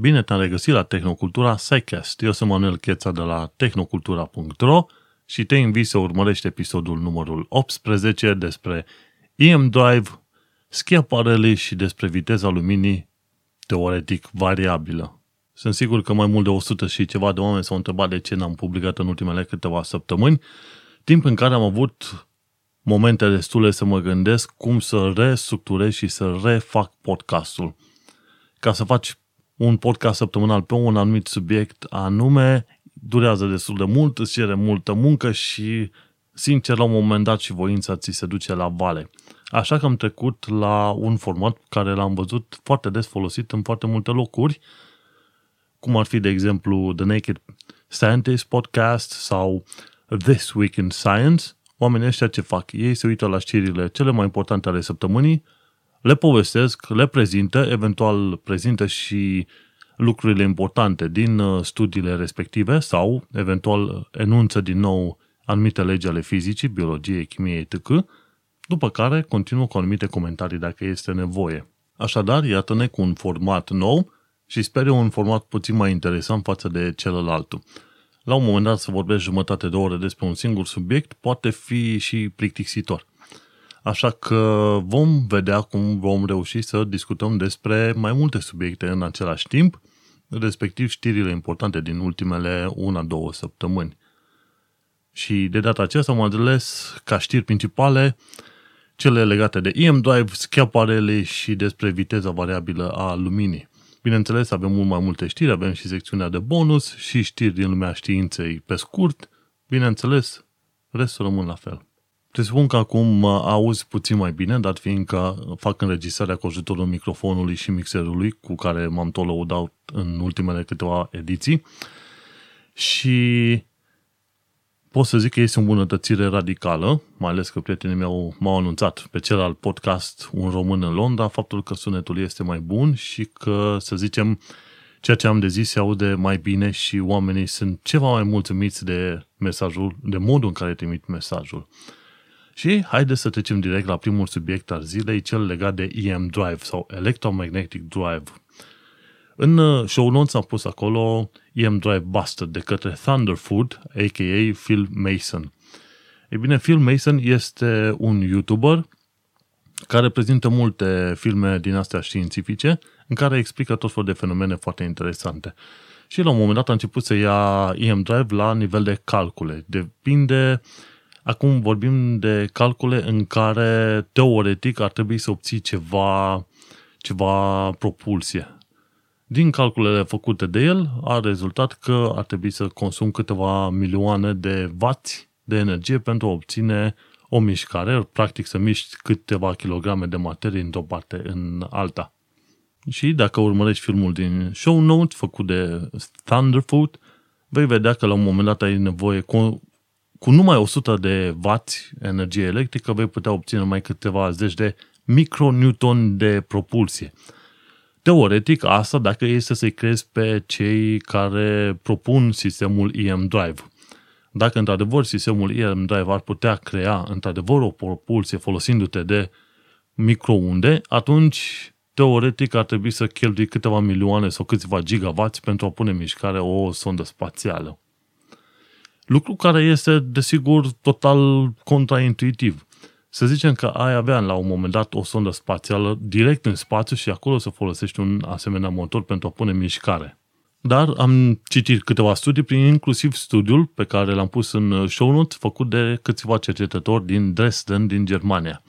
Bine te-am regăsit la Tehnocultura SciCast. Eu sunt Manuel Cheța de la tehnocultura.ro și te invit să urmărești episodul numărul 18 despre EM Drive, schiaparele și despre viteza luminii teoretic variabilă. Sunt sigur că mai mult de 100 și ceva de oameni s-au întrebat de ce n-am publicat în ultimele câteva săptămâni, timp în care am avut momente destule să mă gândesc cum să restructurez și să refac podcastul. Ca să faci un podcast săptămânal pe un anumit subiect anume, durează destul de mult, îți cere multă muncă și, sincer, la un moment dat și voința ți se duce la vale. Așa că am trecut la un format care l-am văzut foarte des folosit în foarte multe locuri, cum ar fi, de exemplu, The Naked Scientist Podcast sau This Week in Science. Oamenii ăștia ce fac? Ei se uită la știrile cele mai importante ale săptămânii, le povestesc, le prezintă, eventual prezintă și lucrurile importante din uh, studiile respective sau eventual enunță din nou anumite legi ale fizicii, biologiei, chimiei, etc., după care continuă cu anumite comentarii dacă este nevoie. Așadar, iată-ne cu un format nou și sper eu un format puțin mai interesant față de celălalt. La un moment dat să vorbesc jumătate de oră despre un singur subiect poate fi și plictisitor. Așa că vom vedea cum vom reuși să discutăm despre mai multe subiecte în același timp, respectiv știrile importante din ultimele una-două săptămâni. Și de data aceasta am ales ca știri principale cele legate de EM Drive, schiaparele și despre viteza variabilă a luminii. Bineînțeles, avem mult mai multe știri, avem și secțiunea de bonus și știri din lumea științei pe scurt. Bineînțeles, restul rămân la fel. Presupun că acum mă auzi puțin mai bine, dat fiindcă fac înregistrarea cu ajutorul microfonului și mixerului cu care m-am tot lăudat în ultimele câteva ediții și pot să zic că este o îmbunătățire radicală, mai ales că prietenii mei m-au anunțat pe celălalt podcast Un român în Londra, faptul că sunetul este mai bun și că, să zicem, ceea ce am de zis se aude mai bine și oamenii sunt ceva mai mulțumiți de mesajul, de modul în care trimit mesajul. Și haideți să trecem direct la primul subiect al zilei, cel legat de EM Drive sau Electromagnetic Drive. În uh, show notes am pus acolo EM Drive Busted de către Thunderfood, a.k.a. Phil Mason. Ei bine, Phil Mason este un YouTuber care prezintă multe filme din astea științifice în care explică tot felul de fenomene foarte interesante. Și la un moment dat a început să ia EM Drive la nivel de calcule. Depinde Acum vorbim de calcule în care teoretic ar trebui să obții ceva, ceva propulsie. Din calculele făcute de el a rezultat că ar trebui să consum câteva milioane de vați de energie pentru a obține o mișcare, practic să miști câteva kilograme de materie într-o parte în alta. Și dacă urmărești filmul din show notes făcut de Thunderfoot, vei vedea că la un moment dat ai nevoie cu numai 100 de W energie electrică vei putea obține mai câteva zeci de micronewton de propulsie. Teoretic, asta dacă este să-i crezi pe cei care propun sistemul EM Drive. Dacă într-adevăr sistemul EM Drive ar putea crea într-adevăr o propulsie folosindu-te de microunde, atunci teoretic ar trebui să cheltui câteva milioane sau câțiva gigawatts pentru a pune în mișcare o sondă spațială. Lucru care este, desigur, total contraintuitiv. Să zicem că ai avea la un moment dat o sondă spațială direct în spațiu și acolo să folosești un asemenea motor pentru a pune mișcare. Dar am citit câteva studii, prin inclusiv studiul pe care l-am pus în show notes, făcut de câțiva cercetători din Dresden, din Germania.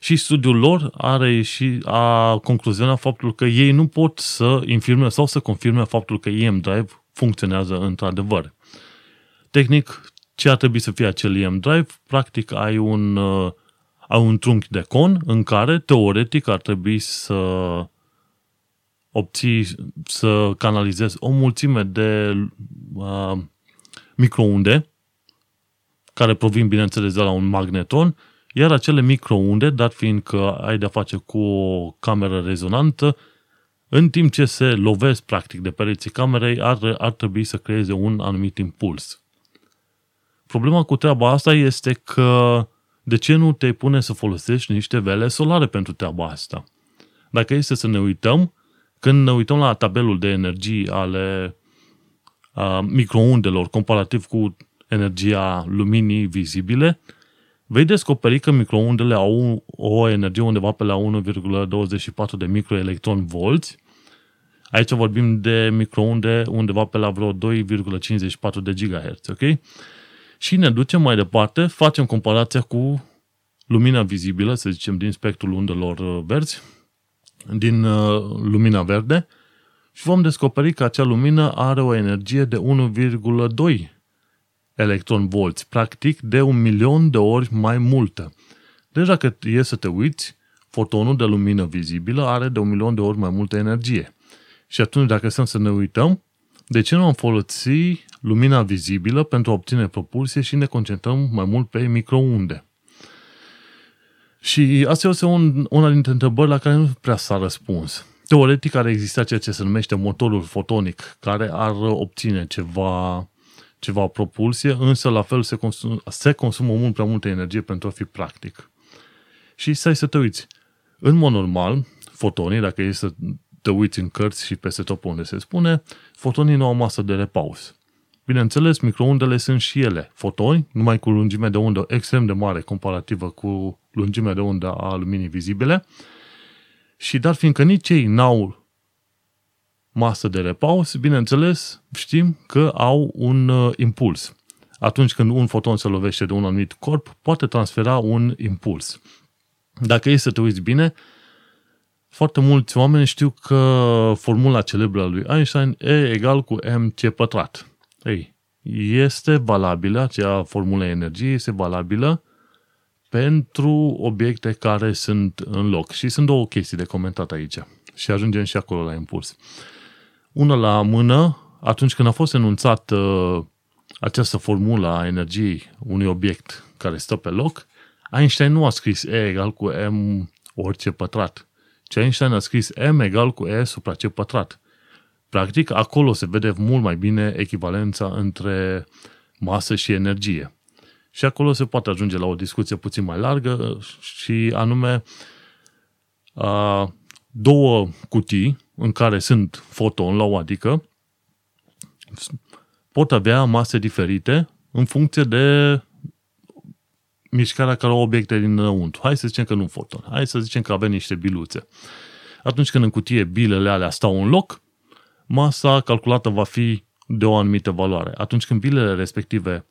Și studiul lor are și a concluzionat faptul că ei nu pot să infirme sau să confirme faptul că EM Drive funcționează într-adevăr. Tehnic, ce ar trebui să fie acel EM drive? Practic ai un, uh, ai un trunchi de con în care, teoretic, ar trebui să obții, să canalizezi o mulțime de uh, microunde care provin, bineînțeles, de la un magneton, iar acele microunde, dat fiind că ai de-a face cu o cameră rezonantă, în timp ce se lovesc practic de pereții camerei, ar, ar trebui să creeze un anumit impuls. Problema cu treaba asta este că de ce nu te pune să folosești niște vele solare pentru treaba asta? Dacă este să ne uităm, Când ne uităm la tabelul de energii ale uh, microundelor comparativ cu energia luminii vizibile, vei descoperi că microundele au o energie undeva pe la 1,24 de microelectron volți. Aici vorbim de microunde undeva pe la vreo 2,54 de GHz, ok? Și ne ducem mai departe, facem comparația cu lumina vizibilă, să zicem, din spectrul undelor uh, verzi, din uh, lumina verde, și vom descoperi că acea lumină are o energie de 1,2 electron volți, practic de un milion de ori mai multă. Deci dacă e să te uiți, fotonul de lumină vizibilă are de un milion de ori mai multă energie. Și atunci, dacă stăm să ne uităm, de ce nu am folosit lumina vizibilă pentru a obține propulsie și ne concentrăm mai mult pe microunde? Și asta este un, una dintre întrebări la care nu prea s-a răspuns. Teoretic ar exista ceea ce se numește motorul fotonic, care ar obține ceva, ceva propulsie, însă la fel se, consum, se consumă mult prea multă energie pentru a fi practic. Și stai să te uiți. În mod normal, fotonii, dacă e să te uiți în cărți și peste tot unde se spune, fotonii nu au masă de repaus. Bineînțeles, microundele sunt și ele fotoni, numai cu lungime de undă extrem de mare comparativă cu lungimea de undă a luminii vizibile, și dar fiindcă nici ei n-au masă de repaus, bineînțeles, știm că au un uh, impuls. Atunci când un foton se lovește de un anumit corp, poate transfera un impuls. Dacă e să te uiți bine, foarte mulți oameni știu că formula celebră a lui Einstein E egal cu mc pătrat. Ei, este valabilă, acea formulă energiei este valabilă pentru obiecte care sunt în loc. Și sunt două chestii de comentat aici. Și ajungem și acolo la impuls. Una la mână, atunci când a fost enunțat uh, această formulă a energiei unui obiect care stă pe loc, Einstein nu a scris E egal cu M orice pătrat, ci Einstein a scris M egal cu E supra C pătrat. Practic, acolo se vede mult mai bine echivalența între masă și energie. Și acolo se poate ajunge la o discuție puțin mai largă și anume a, două cutii în care sunt foton la o adică pot avea mase diferite în funcție de mișcarea care au obiecte dinăuntru. Hai să zicem că nu foton. Hai să zicem că avem niște biluțe. Atunci când în cutie bilele alea stau în loc, masa calculată va fi de o anumită valoare. Atunci când bilele respective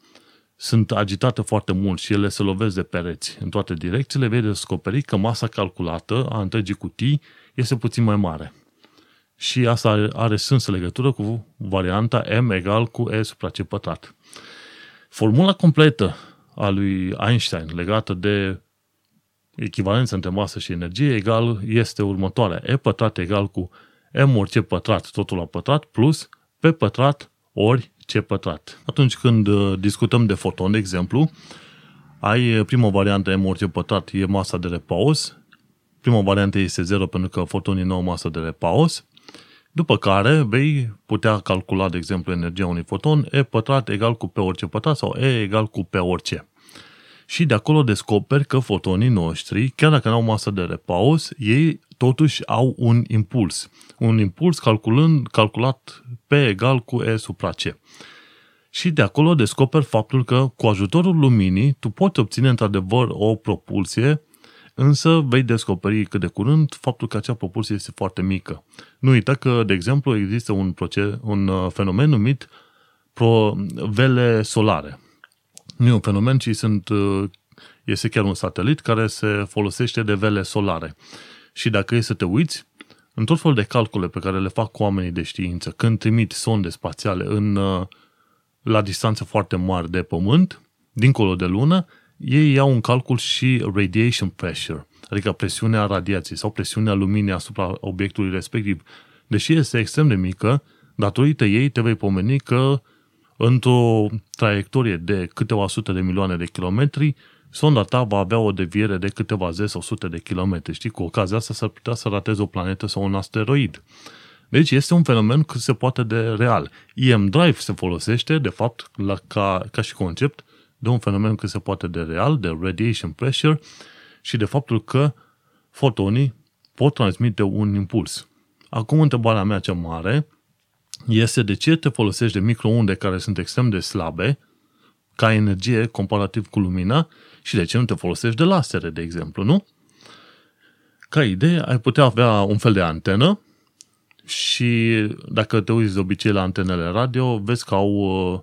sunt agitate foarte mult și ele se lovesc de pereți în toate direcțiile, vei descoperi că masa calculată a întregii cutii este puțin mai mare. Și asta are, are sens legătură cu varianta M egal cu E supra C pătrat. Formula completă a lui Einstein legată de echivalența între masă și energie egal este următoarea. E pătrat egal cu M ori C pătrat, totul la pătrat, plus P pătrat ori C pătrat. Atunci când uh, discutăm de foton, de exemplu, ai uh, prima variantă M ori C pătrat, e masa de repaus. Prima variantă este 0 pentru că fotonii nu au masă de repaus. După care vei putea calcula, de exemplu, energia unui foton E pătrat egal cu P orice pătrat sau E egal cu P orice. Și de acolo descoperi că fotonii noștri, chiar dacă nu au masă de repaus, ei totuși au un impuls. Un impuls calculând, calculat P egal cu E supra C. Și de acolo descoperi faptul că cu ajutorul luminii tu poți obține într-adevăr o propulsie, însă vei descoperi cât de curând faptul că acea propulsie este foarte mică. Nu uita că, de exemplu, există un, proces, un uh, fenomen numit pro, vele solare. Nu e un fenomen, ci sunt, uh, este chiar un satelit care se folosește de vele solare. Și dacă e să te uiți, în tot felul de calcule pe care le fac oamenii de știință, când trimit sonde spațiale în, uh, la distanțe foarte mari de Pământ, dincolo de lună, ei iau în calcul și radiation pressure, adică presiunea radiației sau presiunea luminii asupra obiectului respectiv. Deși este extrem de mică, datorită ei te vei pomeni că într-o traiectorie de câteva sute de milioane de kilometri, sonda ta va avea o deviere de câteva zeci sau sute de kilometri. Știi, cu ocazia asta s-ar putea să rateze o planetă sau un asteroid. Deci este un fenomen cât se poate de real. EM Drive se folosește, de fapt, la, ca, ca și concept, de un fenomen cât se poate de real, de radiation pressure și de faptul că fotonii pot transmite un impuls. Acum întrebarea mea cea mare este de ce te folosești de microunde care sunt extrem de slabe ca energie comparativ cu lumina și de ce nu te folosești de lasere, de exemplu, nu? Ca idee, ai putea avea un fel de antenă și dacă te uiți de obicei la antenele radio, vezi că au uh,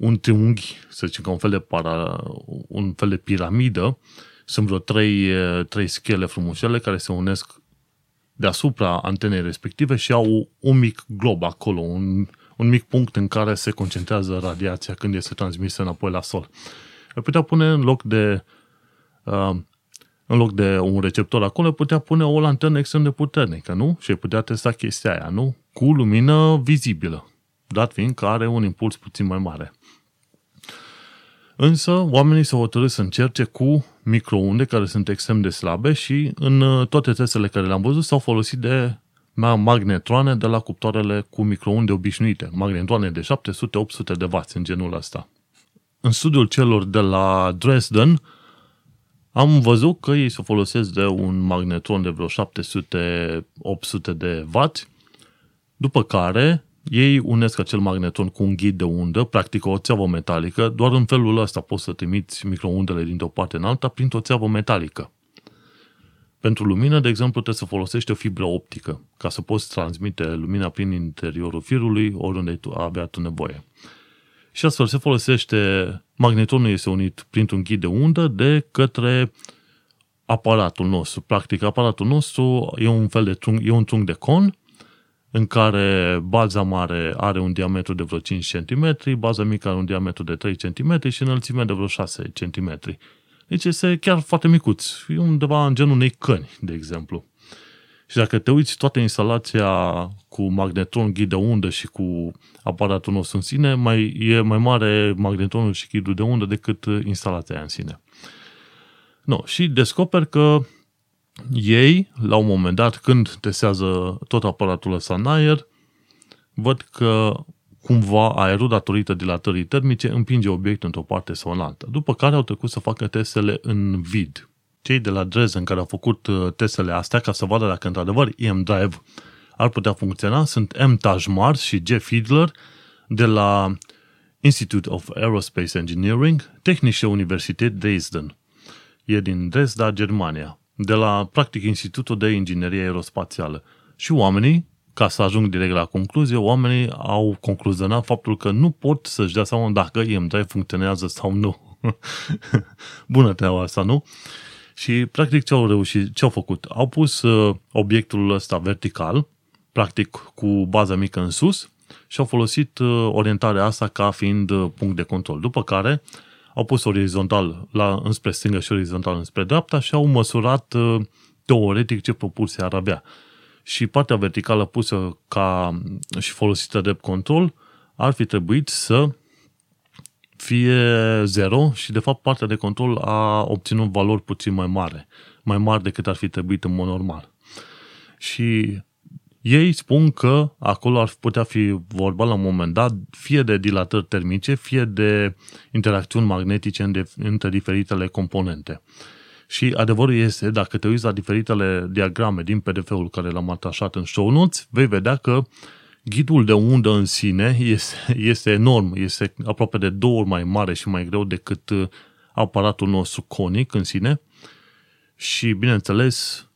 un triunghi, să zicem ca un fel de, para, un fel de piramidă, sunt vreo trei, uh, trei schele frumușele care se unesc deasupra antenei respective și au un mic glob acolo, un, un mic punct în care se concentrează radiația când este transmisă înapoi la sol. Ar putea pune în loc de uh, în loc de un receptor acolo, putea pune o lanternă extrem de puternică, nu? Și putea testa chestia aia, nu? Cu lumină vizibilă, dat fiind că are un impuls puțin mai mare. Însă, oamenii s-au hotărât să încerce cu microunde care sunt extrem de slabe și în uh, toate testele care le-am văzut s-au folosit de magnetroane de la cuptoarele cu microunde obișnuite, magnetroane de 700-800 de W în genul ăsta. În studiul celor de la Dresden, am văzut că ei se folosesc de un magnetron de vreo 700-800 de W, după care ei unesc acel magnetron cu un ghid de undă, practic o țeavă metalică, doar în felul ăsta poți să trimiți microundele dintr-o parte în alta printr-o țeavă metalică. Pentru lumină, de exemplu, trebuie să folosești o fibră optică ca să poți transmite lumina prin interiorul firului oriunde tu avea tu nevoie. Și astfel se folosește, magnetronul este unit printr-un ghid de undă de către aparatul nostru. Practic, aparatul nostru e un fel de trunchi, e un trunchi de con în care baza mare are un diametru de vreo 5 cm, baza mică are un diametru de 3 cm și înălțimea de vreo 6 cm. Deci este chiar foarte micuț. E undeva în genul unei căni, de exemplu. Și dacă te uiți toată instalația cu magnetron, ghid de undă și cu aparatul nostru în sine, mai, e mai mare magnetronul și ghidul de undă decât instalația în sine. No, și descoper că ei, la un moment dat, când testează tot aparatul ăsta în aer, văd că cumva aerul, datorită dilatării termice, împinge obiectul într-o parte sau în alta. După care au trecut să facă testele în vid. Cei de la Dresden care au făcut uh, testele astea ca să vadă dacă într-adevăr EM Drive ar putea funcționa sunt M. Tajmar și Jeff Fiedler de la Institute of Aerospace Engineering, Technische Universität Dresden. E din Dresda, Germania de la, practic, Institutul de Inginerie Aerospațială. Și oamenii, ca să ajung direct la concluzie, oamenii au concluzionat faptul că nu pot să-și dea seama dacă EM3 funcționează sau nu. Bună treaba asta, nu? Și, practic, ce au reușit, ce au făcut? Au pus uh, obiectul ăsta vertical, practic cu baza mică în sus, și au folosit uh, orientarea asta ca fiind uh, punct de control. După care, au pus orizontal la, înspre stânga și orizontal înspre dreapta și au măsurat uh, teoretic ce propulsie ar avea. Și partea verticală pusă ca și folosită de control ar fi trebuit să fie 0 și de fapt partea de control a obținut valori puțin mai mare, mai mari decât ar fi trebuit în mod normal. Și ei spun că acolo ar putea fi vorba la un moment dat fie de dilatări termice, fie de interacțiuni magnetice între diferitele componente. Și adevărul este, dacă te uiți la diferitele diagrame din PDF-ul care l-am atașat în show notes, vei vedea că ghidul de undă în sine este, este enorm, este aproape de două ori mai mare și mai greu decât aparatul nostru conic în sine și, bineînțeles,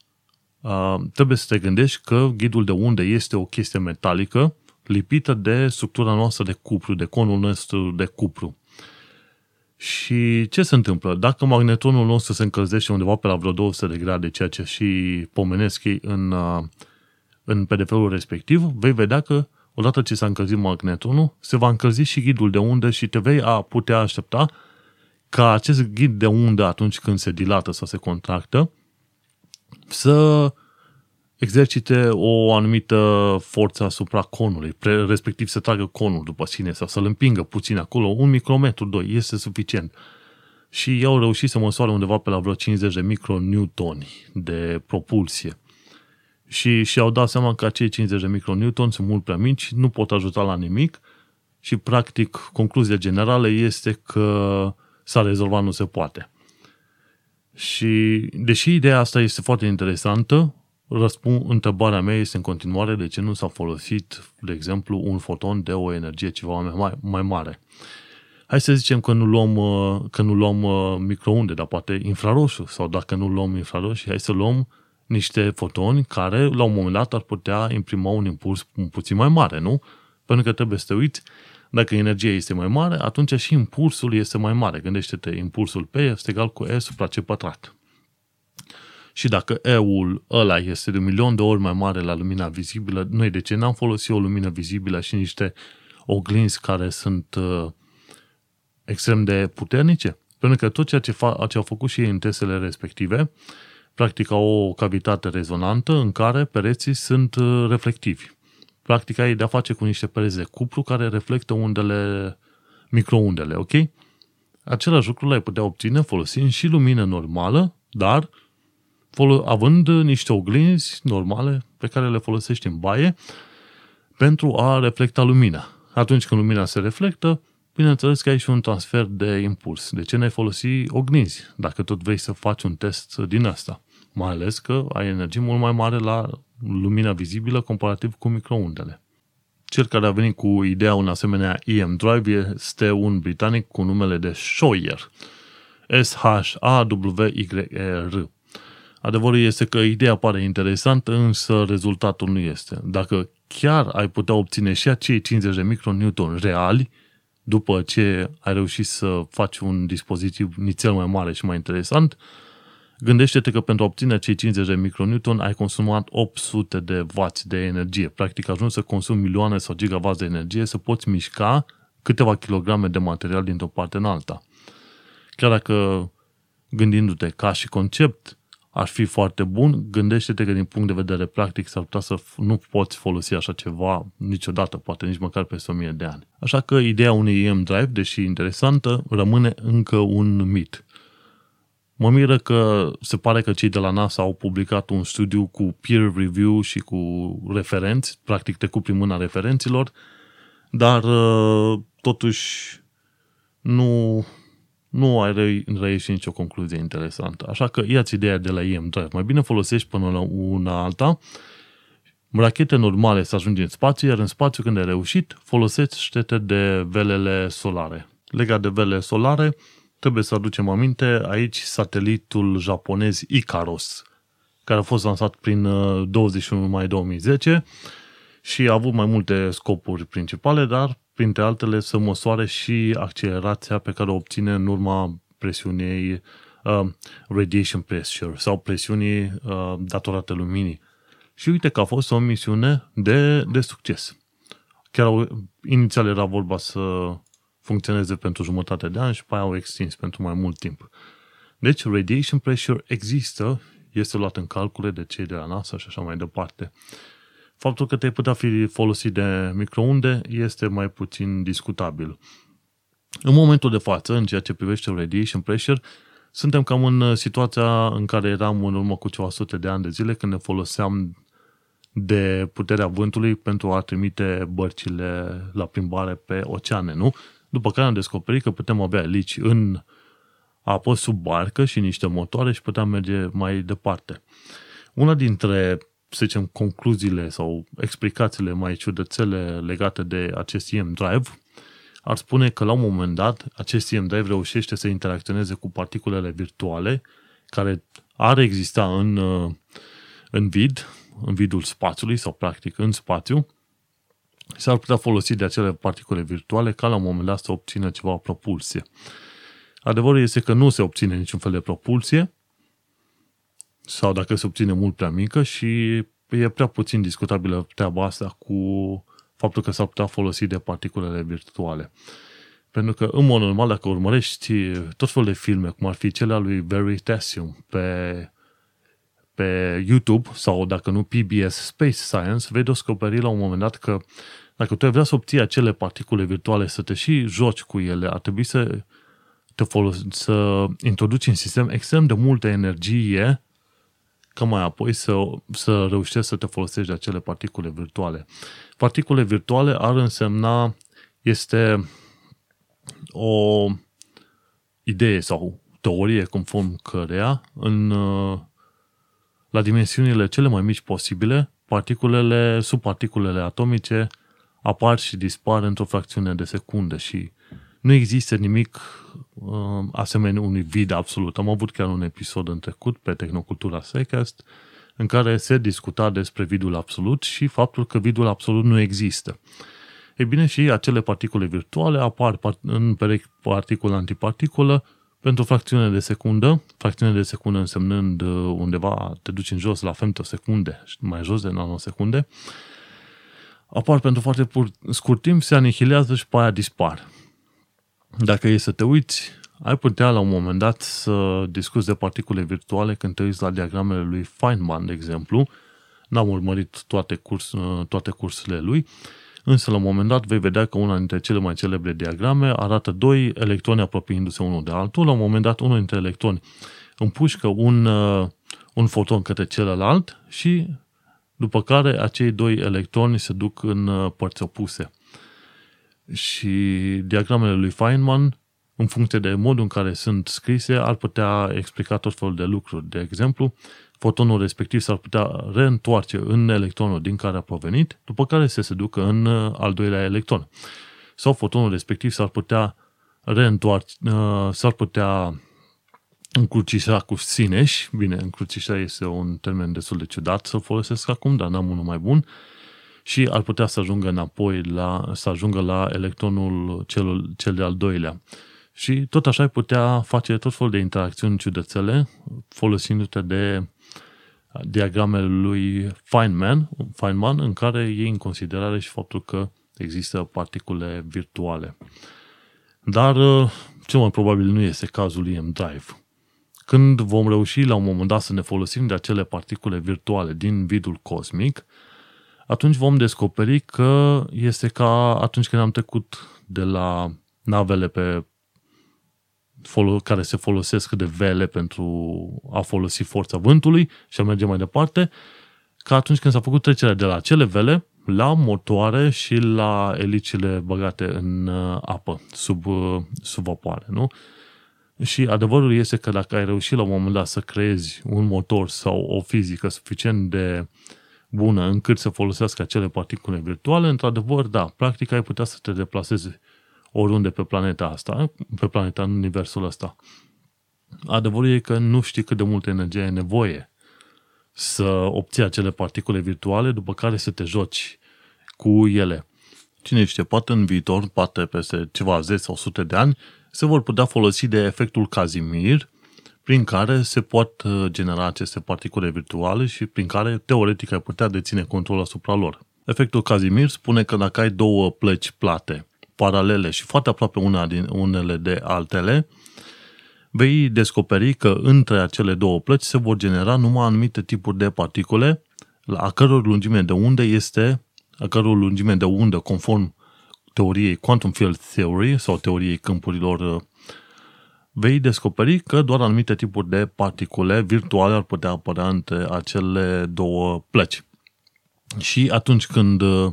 uh, trebuie să te gândești că ghidul de unde este o chestie metalică lipită de structura noastră de cupru, de conul nostru de cupru. Și ce se întâmplă? Dacă magnetronul nostru se încălzește undeva pe la vreo 200 de grade, ceea ce și pomenesc ei în, uh, în PDF-ul respectiv, vei vedea că odată ce s-a încălzit magnetronul, se va încălzi și ghidul de undă și te vei a putea aștepta ca acest ghid de undă atunci când se dilată sau se contractă, să exercite o anumită forță asupra conului, respectiv să tragă conul după sine sau să-l împingă puțin acolo, un micrometru, doi, este suficient. Și ei au reușit să măsoare undeva pe la vreo 50 de micronewtoni de propulsie. Și și-au dat seama că acei 50 de micronewtoni sunt mult prea mici, nu pot ajuta la nimic și, practic, concluzia generală este că s-a rezolvat, nu se poate. Și deși ideea asta este foarte interesantă, răspund, întrebarea mea este în continuare de ce nu s-a folosit, de exemplu, un foton de o energie ceva mai, mai mare. Hai să zicem că nu luăm, uh, că nu luăm uh, microunde, dar poate infraroșu, sau dacă nu luăm infraroșu, hai să luăm niște fotoni care, la un moment dat, ar putea imprima un impuls puțin mai mare, nu? Pentru că trebuie să te uiți, dacă energia este mai mare, atunci și impulsul este mai mare. Gândește-te, impulsul P este egal cu E supra C pătrat. Și dacă E-ul ăla este de un milion de ori mai mare la lumina vizibilă, noi de ce n-am folosit o lumină vizibilă și niște oglinzi care sunt uh, extrem de puternice? Pentru că tot ceea ce, fa- ce au făcut și ei în testele respective, practic au o cavitate rezonantă în care pereții sunt uh, reflectivi. Practic ai de-a face cu niște pereți de cupru care reflectă undele, microundele, ok? Același lucru l-ai putea obține folosind și lumină normală, dar având niște oglinzi normale pe care le folosești în baie pentru a reflecta lumina. Atunci când lumina se reflectă, bineînțeles că ai și un transfer de impuls. De ce n-ai folosi oglinzi dacă tot vrei să faci un test din asta? Mai ales că ai energie mult mai mare la lumina vizibilă comparativ cu microundele. Cel care a venit cu ideea un asemenea EM Drive este un britanic cu numele de Scheuer. S-H-A-W-Y-R. Adevărul este că ideea pare interesantă, însă rezultatul nu este. Dacă chiar ai putea obține și acei 50 de micronewton reali, după ce ai reușit să faci un dispozitiv nițel mai mare și mai interesant, gândește-te că pentru a obține acei 50 de micronewton ai consumat 800 de W de energie. Practic ajungi să consumi milioane sau gigawatts de energie să poți mișca câteva kilograme de material dintr-o parte în alta. Chiar dacă gândindu-te ca și concept, ar fi foarte bun, gândește-te că din punct de vedere practic s-ar putea să nu poți folosi așa ceva niciodată, poate nici măcar peste 1000 de ani. Așa că ideea unui EM Drive, deși interesantă, rămâne încă un mit. Mă miră că se pare că cei de la NASA au publicat un studiu cu peer review și cu referenți, practic te prin mâna referenților, dar uh, totuși nu, nu ai reieșit nicio concluzie interesantă. Așa că ia-ți ideea de la EM Drive. Mai bine folosești până la una alta rachete normale să ajungi în spațiu, iar în spațiu când ai reușit, folosește-te de velele solare. Legat de velele solare, trebuie să aducem aminte aici satelitul japonez Icaros, care a fost lansat prin 21 uh, mai 2010 și a avut mai multe scopuri principale, dar printre altele, să măsoare și accelerația pe care o obține în urma presiunii uh, radiation pressure sau presiunii uh, datorate luminii. Și uite că a fost o misiune de, de succes. Chiar inițial era vorba să funcționeze pentru jumătate de an și pe aia au extins pentru mai mult timp. Deci, radiation pressure există, este luat în calcule de cei de la NASA și așa mai departe. Faptul că te-ai putea fi folosit de microunde este mai puțin discutabil. În momentul de față, în ceea ce privește radiation pressure, suntem cam în situația în care eram în urmă cu ceva sute de ani de zile când ne foloseam de puterea vântului pentru a trimite bărcile la plimbare pe oceane, nu? După care am descoperit că putem avea lici în apă sub barcă și niște motoare și puteam merge mai departe. Una dintre să zicem, concluziile sau explicațiile mai ciudățele legate de acest EM Drive, ar spune că la un moment dat acest EM Drive reușește să interacționeze cu particulele virtuale care ar exista în, uh, în vid, în vidul spațiului sau practic în spațiu, s-ar putea folosi de acele particule virtuale ca la un moment dat să obțină ceva propulsie. Adevărul este că nu se obține niciun fel de propulsie, sau dacă se obține mult prea mică și e prea puțin discutabilă treaba asta cu faptul că s-ar putea folosi de particulele virtuale. Pentru că, în mod normal, dacă urmărești tot felul de filme, cum ar fi cele al lui Veritasium pe, pe YouTube sau, dacă nu, PBS Space Science, vei descoperi la un moment dat că dacă tu ai vrea să obții acele particule virtuale, să te și joci cu ele, ar trebui să te folos- să introduci în sistem extrem de multă energie ca mai apoi să, să reușești să te folosești de acele particule virtuale. Particule virtuale ar însemna, este o idee sau teorie conform cărea în, la dimensiunile cele mai mici posibile, particulele, subparticulele atomice apar și dispar într-o fracțiune de secunde și nu există nimic uh, asemenea unui vid absolut. Am avut chiar un episod în trecut pe Tehnocultura Secast în care se discuta despre vidul absolut și faptul că vidul absolut nu există. Ei bine, și acele particule virtuale apar în perechi particulă-antiparticulă pentru o fracțiune de secundă, fracțiune de secundă însemnând uh, undeva te duci în jos la femtosecunde, mai jos de nanosecunde, apar pentru foarte scurt timp, se anihilează și pe aia dispar. Dacă e să te uiți, ai putea la un moment dat să discuți de particule virtuale când te uiți la diagramele lui Feynman, de exemplu. N-am urmărit toate, curs, uh, toate cursurile lui, însă la un moment dat vei vedea că una dintre cele mai celebre diagrame arată doi electroni apropiindu-se unul de altul. La un moment dat, unul dintre electroni împușcă un, uh, un foton către celălalt și după care acei doi electroni se duc în uh, părți opuse. Și diagramele lui Feynman, în funcție de modul în care sunt scrise, ar putea explica tot felul de lucruri. De exemplu, fotonul respectiv s-ar putea reîntoarce în electronul din care a provenit, după care să se ducă în uh, al doilea electron. Sau fotonul respectiv s-ar putea reîntoarce, uh, s-ar putea încrucișa cu sineși, bine, încrucișa este un termen destul de ciudat să-l folosesc acum, dar n-am unul mai bun, și ar putea să ajungă înapoi la, să ajungă la electronul cel, cel de-al doilea. Și tot așa ai putea face tot felul de interacțiuni ciudățele folosindu-te de diagramele lui Feynman, Feynman, în care iei în considerare și faptul că există particule virtuale. Dar cel mai probabil nu este cazul EM Drive. Când vom reuși la un moment dat să ne folosim de acele particule virtuale din vidul cosmic, atunci vom descoperi că este ca atunci când am trecut de la navele pe care se folosesc de vele pentru a folosi forța vântului și a merge mai departe, ca atunci când s-a făcut trecerea de la cele vele la motoare și la elicile băgate în uh, apă, sub, uh, sub vapoare, nu? Și adevărul este că dacă ai reușit la un moment dat să creezi un motor sau o fizică suficient de bună încât să folosească acele particule virtuale, într-adevăr, da, practic ai putea să te deplasezi oriunde pe planeta asta, pe planeta în universul ăsta. Adevărul e că nu știi cât de multă energie ai nevoie să obții acele particule virtuale, după care să te joci cu ele. Cine știe, poate în viitor, poate peste ceva zeci sau sute de ani, se vor putea folosi de efectul Casimir, prin care se pot uh, genera aceste particule virtuale și prin care, teoretic, ai putea deține control asupra lor. Efectul Casimir spune că dacă ai două plăci plate paralele și foarte aproape una din unele de altele, vei descoperi că între acele două plăci se vor genera numai anumite tipuri de particule, a căror lungime de undă este, a căror lungime de undă conform teoriei Quantum Field Theory sau teoriei câmpurilor vei descoperi că doar anumite tipuri de particule virtuale ar putea apărea între acele două plăci. Și atunci când uh,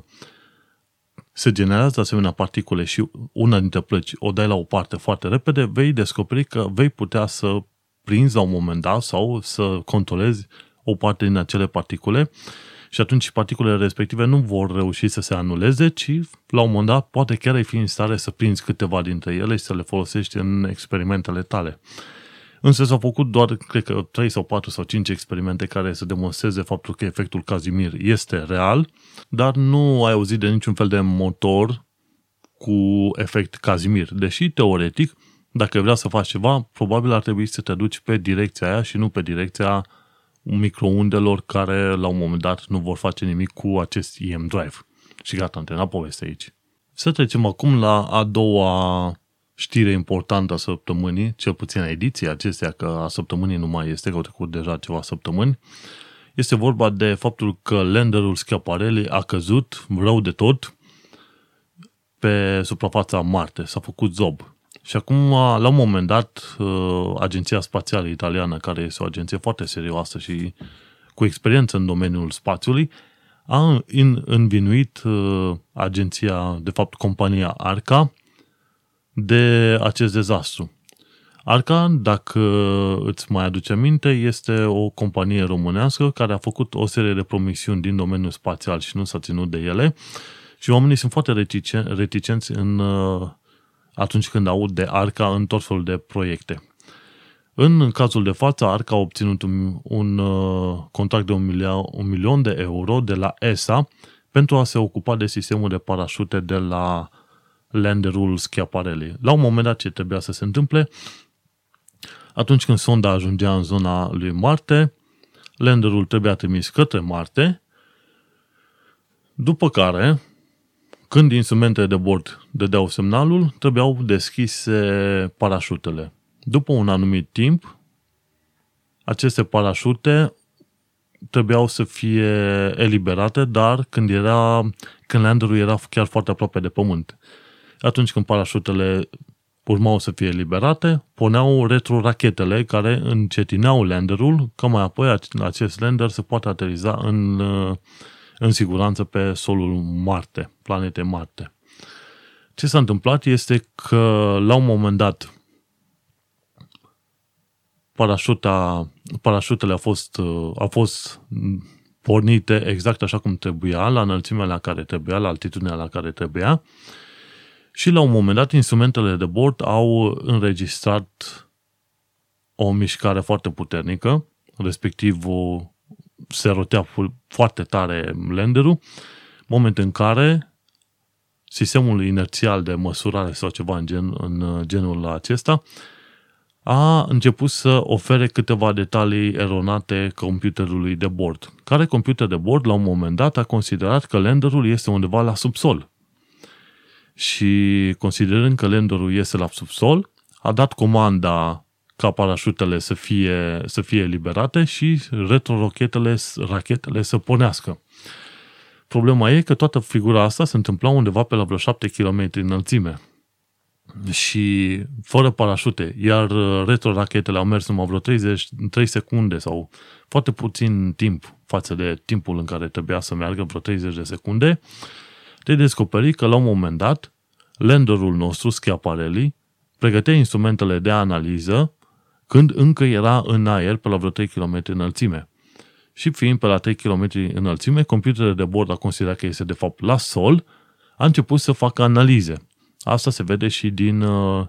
se generează asemenea particule și una dintre plăci o dai la o parte foarte repede, vei descoperi că vei putea să prinzi la un moment dat sau să controlezi o parte din acele particule și atunci particulele respective nu vor reuși să se anuleze, ci la un moment dat poate chiar ai fi în stare să prinzi câteva dintre ele și să le folosești în experimentele tale. Însă s-au făcut doar, cred că, 3 sau 4 sau 5 experimente care să demonstreze faptul că efectul Casimir este real, dar nu ai auzit de niciun fel de motor cu efect Casimir. Deși, teoretic, dacă vrea să faci ceva, probabil ar trebui să te duci pe direcția aia și nu pe direcția microundelor care la un moment dat nu vor face nimic cu acest EM drive. Și gata, antena poveste aici. Să trecem acum la a doua știre importantă a săptămânii, cel puțin ediția acestea, că a săptămânii nu mai este, că au trecut deja ceva săptămâni, este vorba de faptul că landerul Schiaparelli a căzut rău de tot pe suprafața Marte, s-a făcut zob. Și acum, la un moment dat, uh, Agenția Spațială Italiană, care este o agenție foarte serioasă și cu experiență în domeniul spațiului, a învinuit uh, agenția, de fapt compania Arca, de acest dezastru. Arca, dacă îți mai aduce aminte, este o companie românească care a făcut o serie de promisiuni din domeniul spațial și nu s-a ținut de ele și oamenii sunt foarte reticenți în, uh, atunci când aud de Arca în tot felul de proiecte. În cazul de față, Arca a obținut un, un uh, contract de un milion, un milion de euro de la ESA pentru a se ocupa de sistemul de parașute de la landerul Schiaparelli. La un moment dat ce trebuia să se întâmple, atunci când sonda ajungea în zona lui Marte, landerul trebuia trimis către Marte, după care, când instrumentele de bord dădeau semnalul, trebuiau deschise parașutele. După un anumit timp, aceste parașute trebuiau să fie eliberate, dar când, era, când landerul era chiar foarte aproape de pământ. Atunci când parașutele urmau să fie eliberate, puneau retrorachetele care încetineau landerul, ca mai apoi acest lander să poată ateriza în, în siguranță pe solul Marte, planete Marte. Ce s-a întâmplat este că la un moment dat parașuta, parașutele au fost, au fost pornite exact așa cum trebuia, la înălțimea la care trebuia, la altitudinea la care trebuia și la un moment dat instrumentele de bord au înregistrat o mișcare foarte puternică, respectiv o, se rotea foarte tare landerul, moment în care sistemul inerțial de măsurare sau ceva în, gen, în genul acesta a început să ofere câteva detalii eronate computerului de bord, care computer de bord la un moment dat a considerat că landerul este undeva la subsol. Și considerând că landerul este la subsol, a dat comanda ca parașutele să fie, să fie eliberate și retrorochetele, rachetele să pornească. Problema e că toată figura asta se întâmpla undeva pe la vreo 7 km înălțime și fără parașute, iar uh, retrorachetele au mers numai vreo 30, 3 secunde sau foarte puțin timp față de timpul în care trebuia să meargă, vreo 30 de secunde, te descoperi că la un moment dat landerul nostru, Schiaparelli, pregătea instrumentele de analiză când încă era în aer pe la vreo 3 km înălțime. Și fiind pe la 3 km înălțime, computerul de bord a considerat că este de fapt la sol, a început să facă analize – Asta se vede și din uh,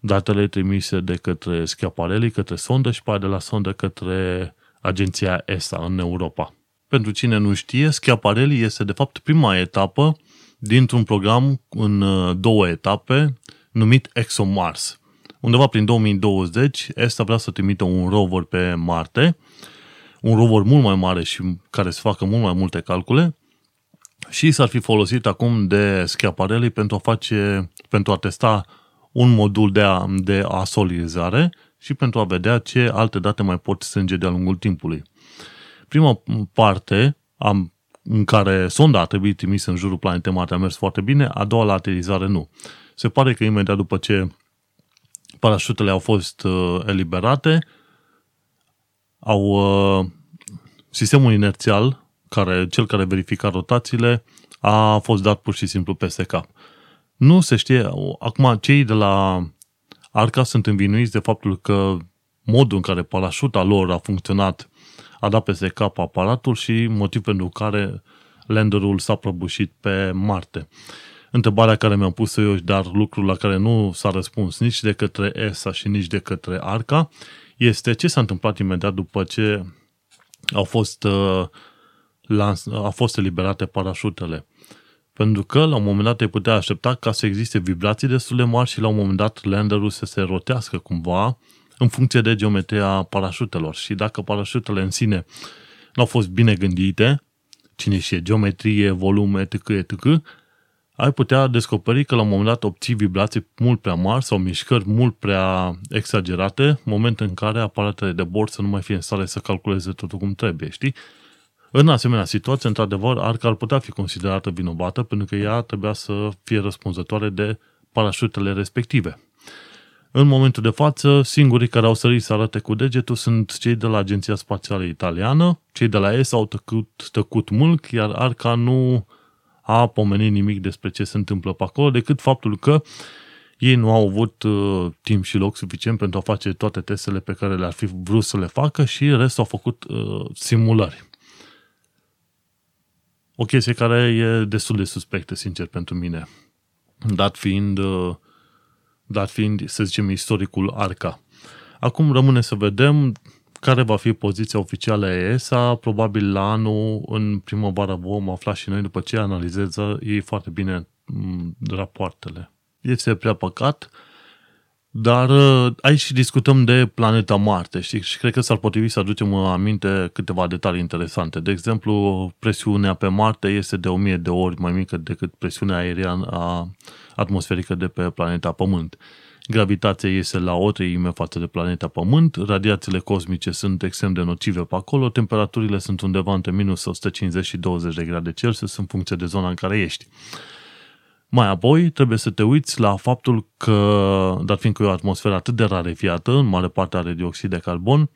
datele trimise de către Schiaparelli, către sondă și pe de la sondă către agenția ESA în Europa. Pentru cine nu știe, Schiaparelli este de fapt prima etapă dintr-un program în uh, două etape numit ExoMars. Undeva prin 2020, ESA vrea să trimită un rover pe Marte, un rover mult mai mare și care să facă mult mai multe calcule și s-ar fi folosit acum de Schiaparelli pentru a face, pentru a testa un modul de, a, de asolizare și pentru a vedea ce alte date mai pot strânge de-a lungul timpului. Prima parte am, în care sonda a trebuit trimisă în jurul planetei Marte a mers foarte bine, a doua la aterizare nu. Se pare că imediat după ce parașutele au fost uh, eliberate, au uh, sistemul inerțial care, cel care verifica rotațiile a fost dat pur și simplu peste cap. Nu se știe, acum cei de la Arca sunt învinuiți de faptul că modul în care parașuta lor a funcționat a dat peste cap aparatul și motiv pentru care landerul s-a prăbușit pe Marte. Întrebarea care mi-am pus eu, dar lucrul la care nu s-a răspuns nici de către ESA și nici de către ARCA, este ce s-a întâmplat imediat după ce au fost uh, a fost eliberate parașutele. Pentru că la un moment dat te putea aștepta ca să existe vibrații destul de mari și la un moment dat landerul să se rotească cumva în funcție de geometria parașutelor. Și dacă parașutele în sine nu au fost bine gândite, cine știe, geometrie, volume, etc., etc., ai putea descoperi că la un moment dat obții vibrații mult prea mari sau mișcări mult prea exagerate, moment în care aparatele de bord să nu mai fie în stare să calculeze totul cum trebuie, știi? În asemenea situație, într-adevăr, Arca ar putea fi considerată vinovată pentru că ea trebuia să fie răspunzătoare de parașutele respective. În momentul de față, singurii care au sărit să arate cu degetul sunt cei de la Agenția Spațială Italiană, cei de la ESA au tăcut, tăcut mult, iar Arca nu a pomenit nimic despre ce se întâmplă pe acolo, decât faptul că ei nu au avut uh, timp și loc suficient pentru a face toate testele pe care le-ar fi vrut să le facă și restul au făcut uh, simulări. O chestie care e destul de suspectă, sincer, pentru mine. Dat fiind, uh, dat fiind, să zicem, istoricul ARCA. Acum rămâne să vedem care va fi poziția oficială a ESA. Probabil la anul, în primăvară, vom afla și noi după ce analizează ei foarte bine mm, rapoartele. Este prea păcat, dar uh, aici discutăm de planeta Marte știi? și cred că s-ar potrivi să aducem aminte câteva detalii interesante. De exemplu, presiunea pe Marte este de 1000 de ori mai mică decât presiunea aeriană a atmosferică de pe planeta Pământ. Gravitația este la o treime față de planeta Pământ, radiațiile cosmice sunt extrem de nocive pe acolo, temperaturile sunt undeva între minus 150 și 20 de grade Celsius în funcție de zona în care ești. Mai apoi, trebuie să te uiți la faptul că, dar fiindcă e o atmosferă atât de rarefiată, în mare parte are dioxid de carbon,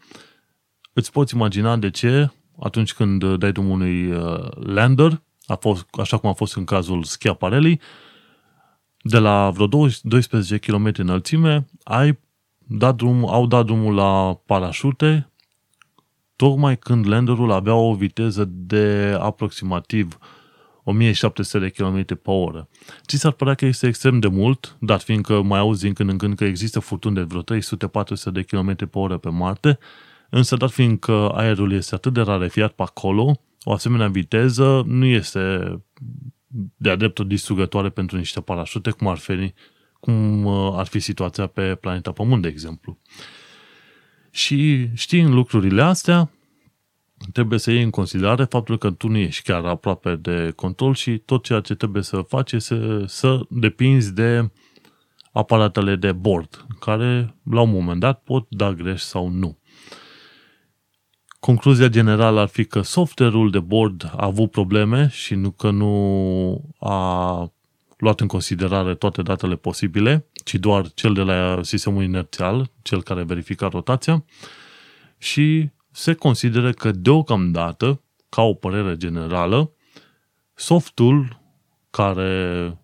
îți poți imagina de ce, atunci când dai drumul unui uh, lander, a fost, așa cum a fost în cazul Schiaparelli, de la vreo 12 km înălțime, ai dat drum, au dat drumul la parașute, tocmai când landerul avea o viteză de aproximativ 1700 de km pe oră. Ți s-ar părea că este extrem de mult, dat fiindcă mai auzi din când în când că există furtuni de vreo 300-400 de km pe oră pe Marte, însă dat fiindcă aerul este atât de rarefiat pe acolo, o asemenea viteză nu este de-a dreptul distrugătoare pentru niște parașute, cum ar fi, cum uh, ar fi situația pe planeta Pământ, de exemplu. Și știind lucrurile astea, trebuie să iei în considerare faptul că tu nu ești chiar aproape de control și tot ceea ce trebuie să faci este să depinzi de aparatele de bord, care la un moment dat pot da greș sau nu. Concluzia generală ar fi că software-ul de bord a avut probleme și nu că nu a luat în considerare toate datele posibile, ci doar cel de la sistemul inerțial, cel care verifica rotația și se consideră că deocamdată, ca o părere generală, softul care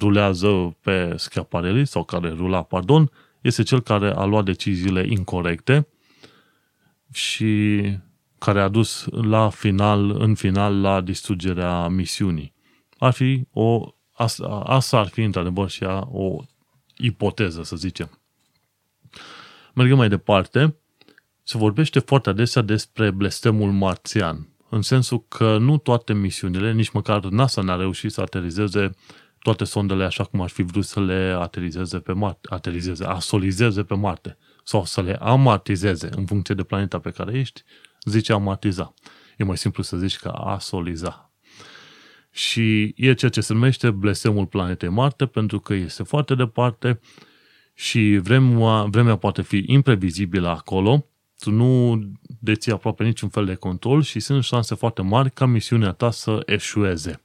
rulează pe schiaparelii sau care rula, pardon, este cel care a luat deciziile incorrecte și care a dus la final, în final la distrugerea misiunii. Ar fi o, asta, asta ar fi într-adevăr și o ipoteză, să zicem. Mergem mai departe. Se vorbește foarte adesea despre blestemul marțian, în sensul că nu toate misiunile, nici măcar NASA n-a reușit să aterizeze toate sondele așa cum aș fi vrut să le aterizeze pe Marte, aterizeze, asolizeze pe Marte sau să le amatizeze în funcție de planeta pe care ești, zice amatiza. E mai simplu să zici că a soliza. Și e ceea ce se numește blestemul planetei Marte, pentru că este foarte departe și vremea, vremea poate fi imprevizibilă acolo, tu nu deții aproape niciun fel de control și sunt șanse foarte mari ca misiunea ta să eșueze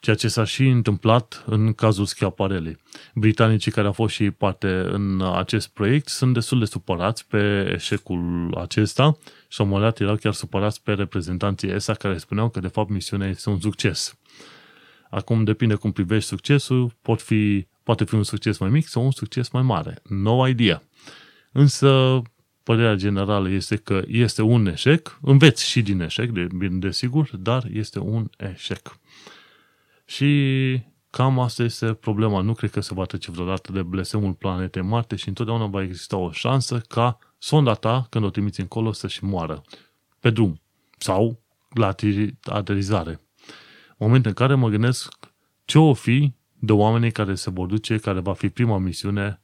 ceea ce s-a și întâmplat în cazul Schiaparelli. Britanicii care au fost și parte în acest proiect sunt destul de supărați pe eșecul acesta și au mărat, erau chiar supărați pe reprezentanții ESA care spuneau că de fapt misiunea este un succes. Acum depinde cum privești succesul, pot fi, poate fi un succes mai mic sau un succes mai mare. No idea. Însă părerea generală este că este un eșec, înveți și din eșec, de, desigur, dar este un eșec. Și cam asta este problema. Nu cred că se va trece vreodată de blestemul planetei Marte și întotdeauna va exista o șansă ca sonda ta, când o trimiți încolo, să-și moară pe drum sau la aterizare. Moment în care mă gândesc ce o fi de oamenii care se vor duce, care va fi prima misiune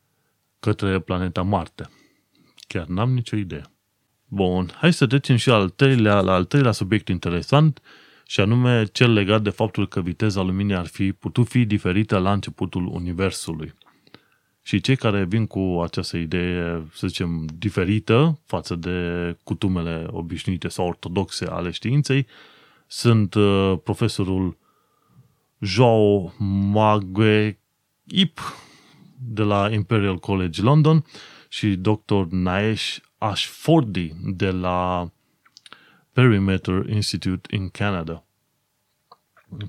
către planeta Marte. Chiar n-am nicio idee. Bun, hai să trecem și al treilea, la al treilea subiect interesant, și anume cel legat de faptul că viteza luminii ar fi putut fi diferită la începutul Universului. Și cei care vin cu această idee, să zicem, diferită față de cutumele obișnuite sau ortodoxe ale științei, sunt uh, profesorul Joao Magueip de la Imperial College London și dr. Naesh Ashfordi de la Perimeter Institute in Canada.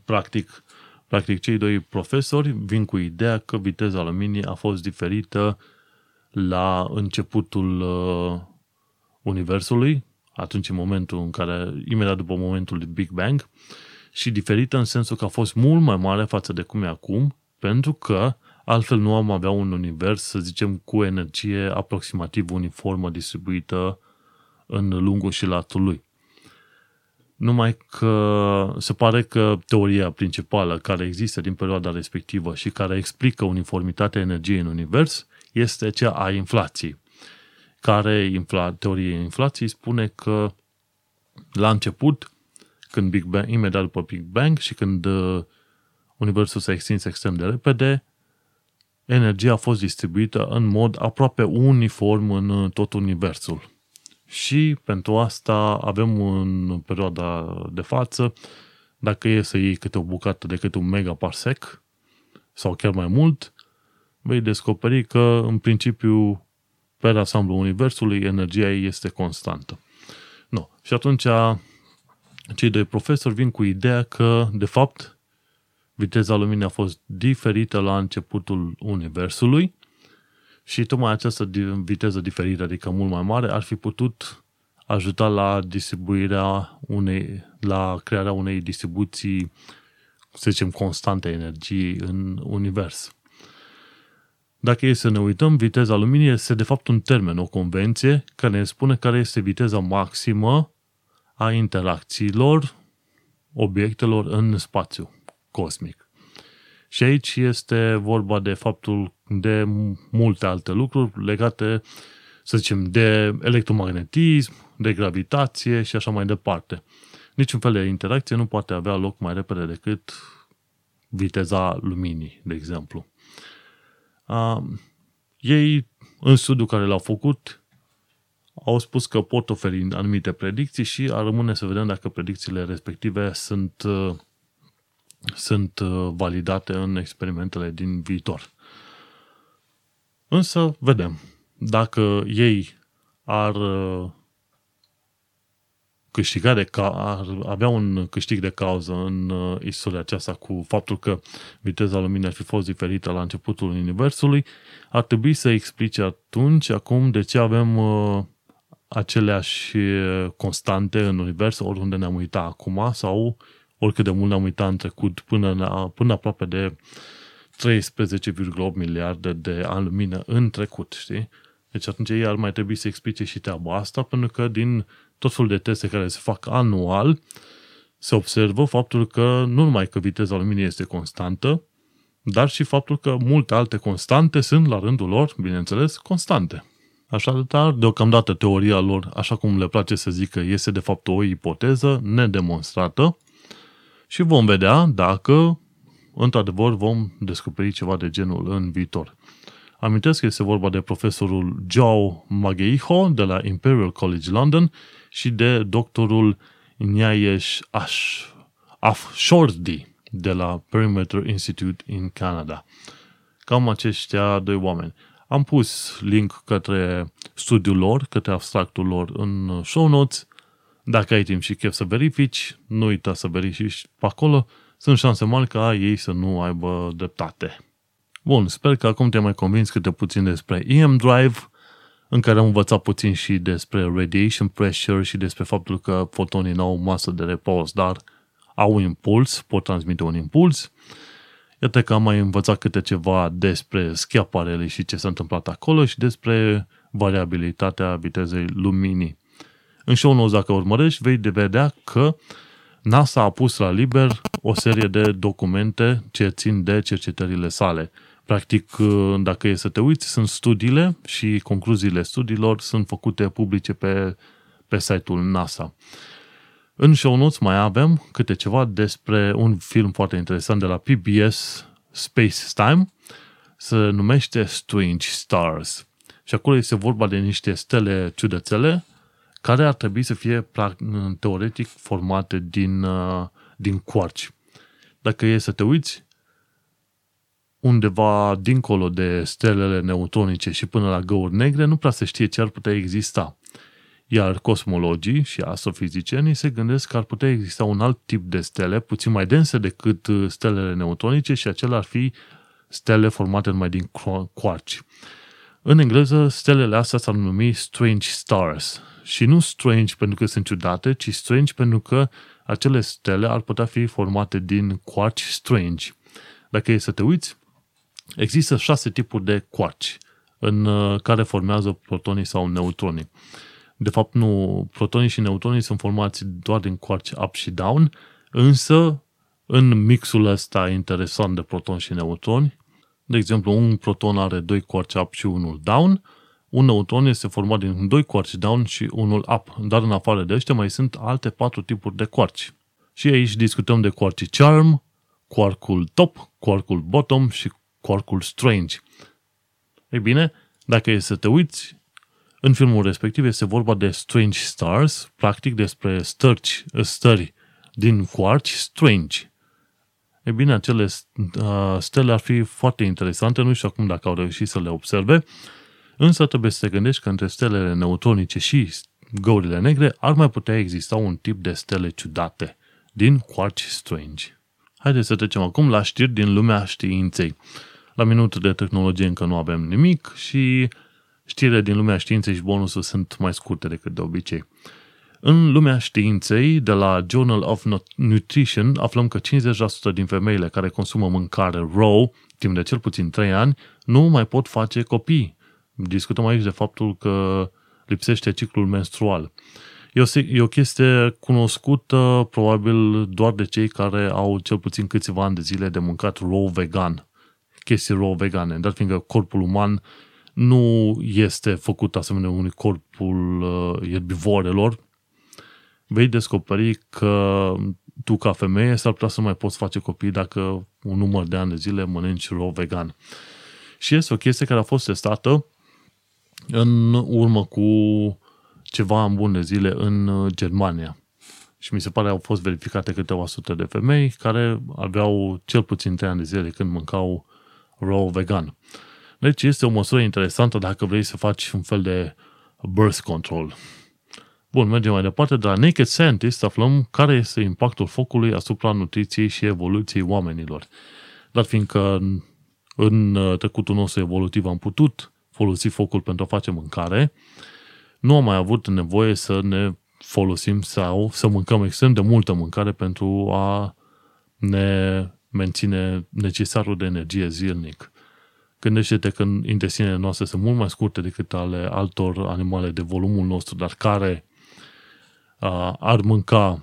Practic, Practic, cei doi profesori vin cu ideea că viteza luminii a fost diferită la începutul uh, Universului, atunci în momentul în care, imediat după momentul de Big Bang, și diferită în sensul că a fost mult mai mare față de cum e acum, pentru că altfel nu am avea un univers, să zicem, cu energie aproximativ uniformă distribuită în lungul și latul lui. Numai că se pare că teoria principală care există din perioada respectivă și care explică uniformitatea energiei în univers este cea a inflației. Care infla, teoria inflației spune că la început, când Big Bang, imediat după Big Bang și când uh, universul s-a extins extrem de repede, energia a fost distribuită în mod aproape uniform în uh, tot universul. Și pentru asta avem în perioada de față, dacă e să iei câte o bucată de câte un megaparsec, sau chiar mai mult, vei descoperi că, în principiu, pe ansamblu Universului, energia ei este constantă. No. Și atunci, cei doi profesori vin cu ideea că, de fapt, viteza luminii a fost diferită la începutul Universului și tocmai această viteză diferită, adică mult mai mare, ar fi putut ajuta la distribuirea unei, la crearea unei distribuții, să zicem, constante energiei în univers. Dacă e să ne uităm, viteza luminii este de fapt un termen, o convenție care ne spune care este viteza maximă a interacțiilor obiectelor în spațiu cosmic. Și aici este vorba de faptul de multe alte lucruri legate, să zicem, de electromagnetism, de gravitație și așa mai departe. Niciun fel de interacție nu poate avea loc mai repede decât viteza luminii, de exemplu. Uh, ei, în studiul care l-au făcut, au spus că pot oferi anumite predicții și ar rămâne să vedem dacă predicțiile respective sunt, uh, sunt uh, validate în experimentele din viitor. Însă, vedem. Dacă ei ar uh, câștiga de ca- ar avea un câștig de cauză în uh, istoria aceasta cu faptul că viteza luminii ar fi fost diferită la începutul Universului, ar trebui să explice atunci, acum, de ce avem uh, aceleași uh, constante în Univers, oriunde ne-am uitat acum, sau oricât de mult ne-am uitat în trecut, până, la, până aproape de 13,8 miliarde de ani lumină în trecut, știi? Deci atunci ei ar mai trebui să explice și treaba asta, pentru că din tot felul de teste care se fac anual, se observă faptul că nu numai că viteza luminii este constantă, dar și faptul că multe alte constante sunt la rândul lor, bineînțeles, constante. Așadar, deocamdată teoria lor, așa cum le place să zică, este de fapt o ipoteză nedemonstrată și vom vedea dacă, într-adevăr, vom descoperi ceva de genul în viitor. Amintesc că este vorba de profesorul Joe Mageiho de la Imperial College London și de doctorul Nyayesh Ash, Afshordi de la Perimeter Institute in Canada. Cam aceștia doi oameni. Am pus link către studiul lor, către abstractul lor în show notes. Dacă ai timp și chef să verifici, nu uita să verifici pe acolo. Sunt șanse mari ca ei să nu aibă dreptate. Bun, sper că acum te-ai mai convins câte puțin despre EM Drive, în care am învățat puțin și despre radiation pressure și despre faptul că fotonii nu au masă de repos, dar au un impuls, pot transmite un impuls. Iată că am mai învățat câte ceva despre schiaparele și ce s-a întâmplat acolo și despre variabilitatea vitezei luminii. În show notes, dacă urmărești, vei vedea că NASA a pus la liber o serie de documente ce țin de cercetările sale. Practic, uh, dacă e să te uiți, sunt studiile și concluziile studiilor sunt făcute publice pe, pe site-ul NASA. În show notes mai avem câte ceva despre un film foarte interesant de la PBS Space Time, se numește Strange Stars. Și acolo este vorba de niște stele ciudățele care ar trebui să fie teoretic formate din, uh, din quarci. Dacă e să te uiți, undeva dincolo de stelele neutronice și până la găuri negre, nu prea se știe ce ar putea exista. Iar cosmologii și astrofizicienii se gândesc că ar putea exista un alt tip de stele, puțin mai dense decât uh, stelele neutronice și acela ar fi stele formate numai din quarci. În engleză, stelele astea s-ar numi strange stars. Și nu strange pentru că sunt ciudate, ci strange pentru că acele stele ar putea fi formate din quarci strange. Dacă e să te uiți, există șase tipuri de quarci în uh, care formează protonii sau neutronii. De fapt, nu, protonii și neutronii sunt formați doar din quarci up și down, însă în mixul ăsta interesant de protoni și neutroni, de exemplu, un proton are doi quarci up și unul down, un neutron este format din doi quarci down și unul up, dar în afară de ăștia mai sunt alte patru tipuri de quarci. Și aici discutăm de quarci charm, quarkul top, quarkul bottom și quarkul strange. Ei bine, dacă e să te uiți, în filmul respectiv este vorba de Strange Stars, practic despre stărci, stări din quarci strange. E bine, acele uh, stele ar fi foarte interesante, nu știu acum dacă au reușit să le observe, însă trebuie să te gândești că între stelele neutronice și găurile negre ar mai putea exista un tip de stele ciudate din quarci strange. Haideți să trecem acum la știri din lumea științei. La minutul de tehnologie încă nu avem nimic și știrile din lumea științei și bonusul sunt mai scurte decât de obicei. În lumea științei, de la Journal of Nutrition, aflăm că 50% din femeile care consumă mâncare raw timp de cel puțin 3 ani nu mai pot face copii. Discutăm aici de faptul că lipsește ciclul menstrual. E o, e o chestie cunoscută probabil doar de cei care au cel puțin câțiva ani de zile de mâncat raw vegan. Chestii raw vegane, dar fiindcă corpul uman nu este făcut asemenea unui corpul uh, ierbivorelor, vei descoperi că tu ca femeie s-ar putea să nu mai poți face copii dacă un număr de ani de zile mănânci raw vegan. Și este o chestie care a fost testată în urmă cu ceva în bune zile în uh, Germania. Și mi se pare au fost verificate câteva sute de femei care aveau cel puțin 3 ani de zile când mâncau raw vegan. Deci este o măsură interesantă dacă vrei să faci un fel de birth control. Bun, mergem mai departe. De la Naked Scientist aflăm care este impactul focului asupra nutriției și evoluției oamenilor. Dar fiindcă în trecutul nostru evolutiv am putut folosi focul pentru a face mâncare, nu am mai avut nevoie să ne folosim sau să mâncăm extrem de multă mâncare pentru a ne menține necesarul de energie zilnic. Gândește-te că intestinele noastre sunt mult mai scurte decât ale altor animale de volumul nostru, dar care uh, ar mânca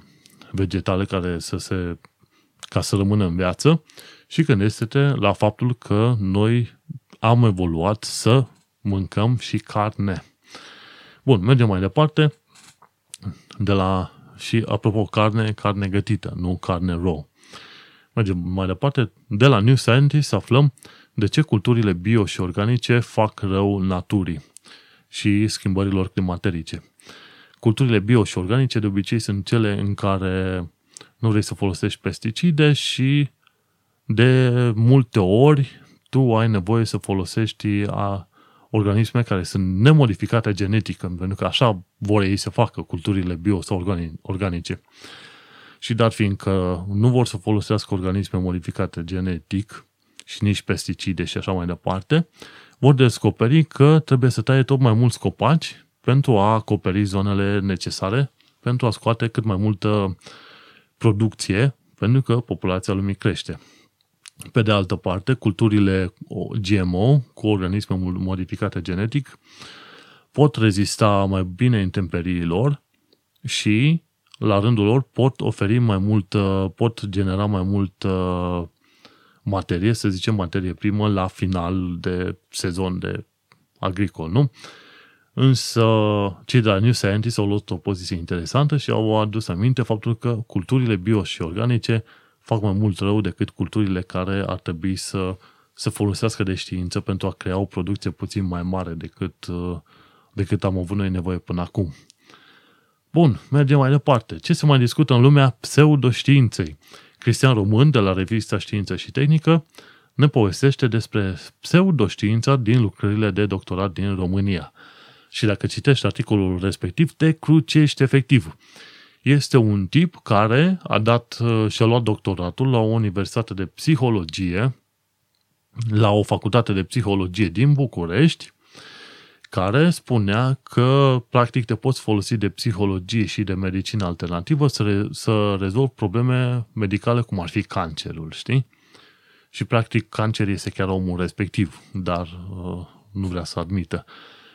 vegetale care să se, ca să rămână în viață și gândește-te la faptul că noi am evoluat să mâncăm și carne. Bun, mergem mai departe. De la, și apropo, carne, carne gătită, nu carne raw. Mergem mai departe. De la New Scientist aflăm de ce culturile bio și organice fac rău naturii și schimbărilor climaterice. Culturile bio și organice de obicei sunt cele în care nu vrei să folosești pesticide și de multe ori tu ai nevoie să folosești a organisme care sunt nemodificate genetic, pentru că așa vor ei să facă culturile bio sau organice. Și dat fiindcă nu vor să folosească organisme modificate genetic și nici pesticide și așa mai departe, vor descoperi că trebuie să taie tot mai mulți copaci pentru a acoperi zonele necesare, pentru a scoate cât mai multă producție, pentru că populația lumii crește. Pe de altă parte, culturile GMO cu organisme modificate genetic pot rezista mai bine intemperiilor și, la rândul lor, pot oferi mai mult, pot genera mai mult materie, să zicem materie primă, la final de sezon de agricol, nu? Însă, cei de la New Scientist au luat o poziție interesantă și au adus aminte faptul că culturile bio și organice fac mai mult rău decât culturile care ar trebui să se folosească de știință pentru a crea o producție puțin mai mare decât, uh, decât am avut noi nevoie până acum. Bun, mergem mai departe. Ce se mai discută în lumea pseudoștiinței? Cristian Român, de la revista Știință și Tehnică, ne povestește despre pseudoștiința din lucrările de doctorat din România. Și dacă citești articolul respectiv, te crucești efectiv. Este un tip care a dat uh, și-a luat doctoratul la o universitate de psihologie, la o facultate de psihologie din București, care spunea că practic te poți folosi de psihologie și de medicină alternativă să, re- să rezolvi probleme medicale cum ar fi cancerul, știi? Și practic cancer este chiar omul respectiv, dar uh, nu vrea să admită.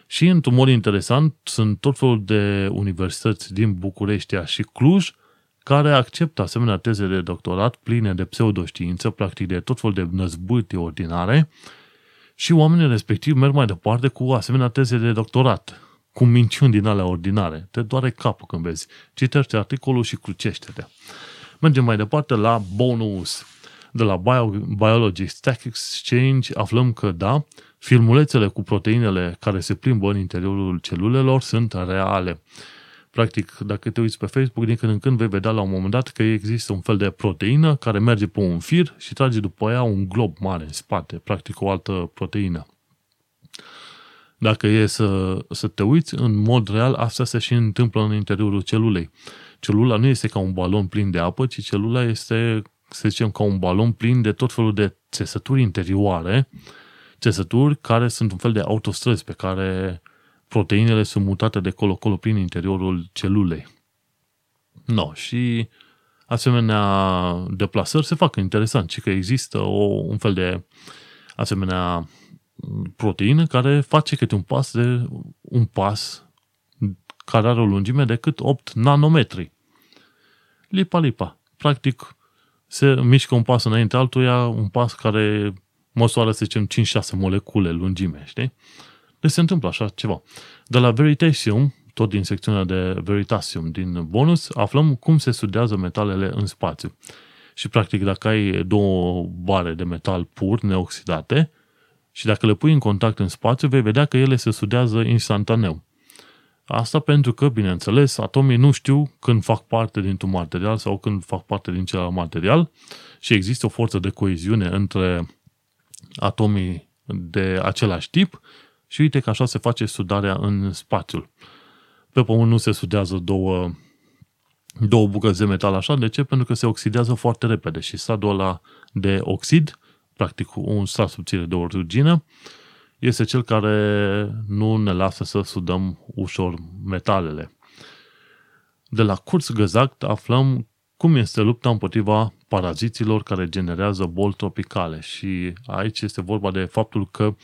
Și într-un mod interesant sunt tot felul de universități din București și Cluj care acceptă asemenea teze de doctorat pline de pseudoștiință, practic de tot felul de năzbâti ordinare, și oamenii respectiv merg mai departe cu asemenea teze de doctorat, cu minciuni din alea ordinare. Te doare capul când vezi. Citește articolul și crucește-te. Mergem mai departe la bonus. De la Bio, Biology Stack Exchange aflăm că, da, filmulețele cu proteinele care se plimbă în interiorul celulelor sunt reale. Practic, dacă te uiți pe Facebook, din când în când vei vedea la un moment dat că există un fel de proteină care merge pe un fir și trage după ea un glob mare în spate, practic o altă proteină. Dacă e să, să te uiți, în mod real, asta se și întâmplă în interiorul celulei. Celula nu este ca un balon plin de apă, ci celula este, să zicem, ca un balon plin de tot felul de țesături interioare, țesături care sunt un fel de autostrăzi pe care proteinele sunt mutate de colo-colo prin interiorul celulei. No, și asemenea deplasări se fac interesant, și că există o, un fel de asemenea proteină care face câte un pas de un pas care are o lungime de cât 8 nanometri. Lipa-lipa. Practic, se mișcă un pas înainte altuia, un pas care măsoară, să zicem, 5-6 molecule lungime, știi? Deci se întâmplă așa ceva. De la Veritasium, tot din secțiunea de Veritasium din bonus, aflăm cum se studiază metalele în spațiu. Și practic dacă ai două bare de metal pur, neoxidate, și dacă le pui în contact în spațiu, vei vedea că ele se studiază instantaneu. Asta pentru că, bineînțeles, atomii nu știu când fac parte dintr-un material sau când fac parte din celălalt material și există o forță de coeziune între atomii de același tip și uite că așa se face sudarea în spațiul. Pe pământ nu se sudează două, două bucăți de metal așa. De ce? Pentru că se oxidează foarte repede și stadiul ăla de oxid, practic un strat subțire de origină, este cel care nu ne lasă să sudăm ușor metalele. De la Kurzgesagt aflăm cum este lupta împotriva paraziților care generează boli tropicale și aici este vorba de faptul că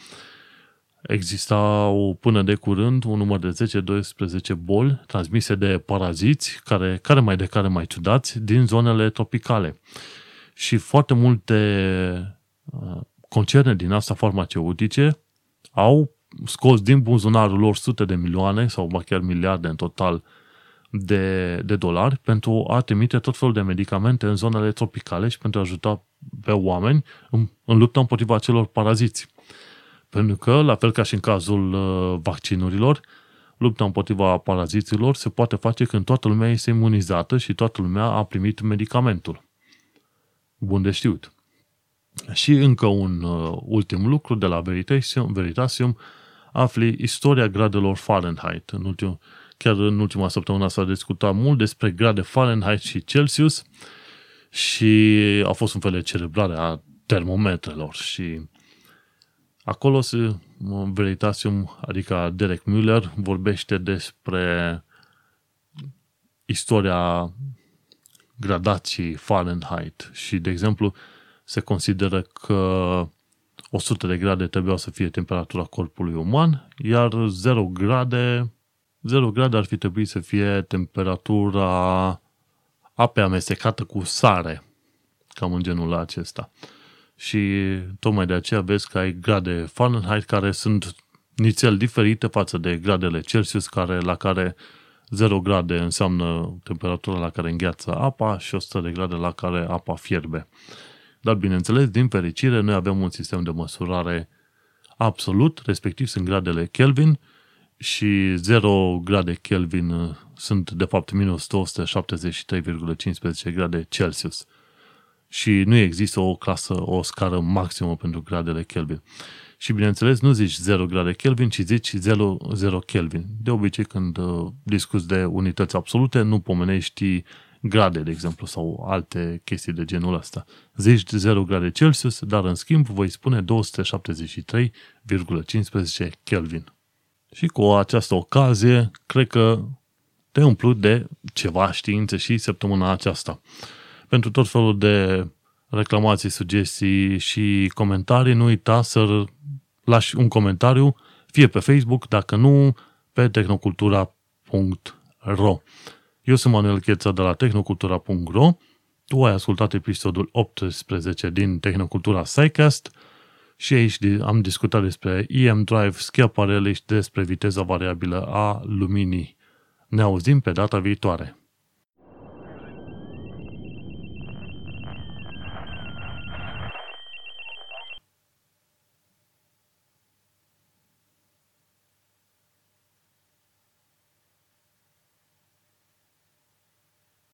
existau până de curând un număr de 10-12 boli transmise de paraziți, care, care mai de care mai ciudați, din zonele tropicale. Și foarte multe uh, concerne din asta farmaceutice au scos din buzunarul lor sute de milioane sau chiar miliarde în total de, de dolari pentru a trimite tot felul de medicamente în zonele tropicale și pentru a ajuta pe oameni în, în lupta împotriva celor paraziți. Pentru că, la fel ca și în cazul uh, vaccinurilor, lupta împotriva paraziților se poate face când toată lumea este imunizată și toată lumea a primit medicamentul. Bun de știut. Și încă un uh, ultim lucru de la Veritasium, Veritasium afli istoria gradelor Fahrenheit. În ultim, chiar în ultima săptămână s-a discutat mult despre grade Fahrenheit și Celsius și a fost un fel de celebrare a termometrelor și Acolo se, Veritasium, adică Derek Müller, vorbește despre istoria gradației Fahrenheit și, de exemplu, se consideră că 100 de grade trebuia să fie temperatura corpului uman, iar 0 grade, 0 grade ar fi trebuit să fie temperatura apei amestecată cu sare, cam în genul acesta și tocmai de aceea vezi că ai grade Fahrenheit care sunt nițel diferite față de gradele Celsius care, la care 0 grade înseamnă temperatura la care îngheață apa și 100 de grade la care apa fierbe. Dar, bineînțeles, din fericire, noi avem un sistem de măsurare absolut, respectiv sunt gradele Kelvin și 0 grade Kelvin sunt, de fapt, minus 273,15 grade Celsius și nu există o clasă, o scară maximă pentru gradele Kelvin. Și bineînțeles, nu zici 0 grade Kelvin, ci zici 0, 0 Kelvin. De obicei, când uh, discuți de unități absolute, nu pomenești grade, de exemplu, sau alte chestii de genul ăsta. Zici 0 grade Celsius, dar în schimb voi spune 273,15 Kelvin. Și cu această ocazie, cred că te umplu de ceva științe și săptămâna aceasta. Pentru tot felul de reclamații, sugestii și comentarii, nu uita să lași un comentariu, fie pe Facebook, dacă nu, pe tehnocultura.ro. Eu sunt Manuel Cheța de la tehnocultura.ro, tu ai ascultat episodul 18 din Tehnocultura SciCast și aici am discutat despre EM Drive, schiaparele și despre viteza variabilă a luminii. Ne auzim pe data viitoare.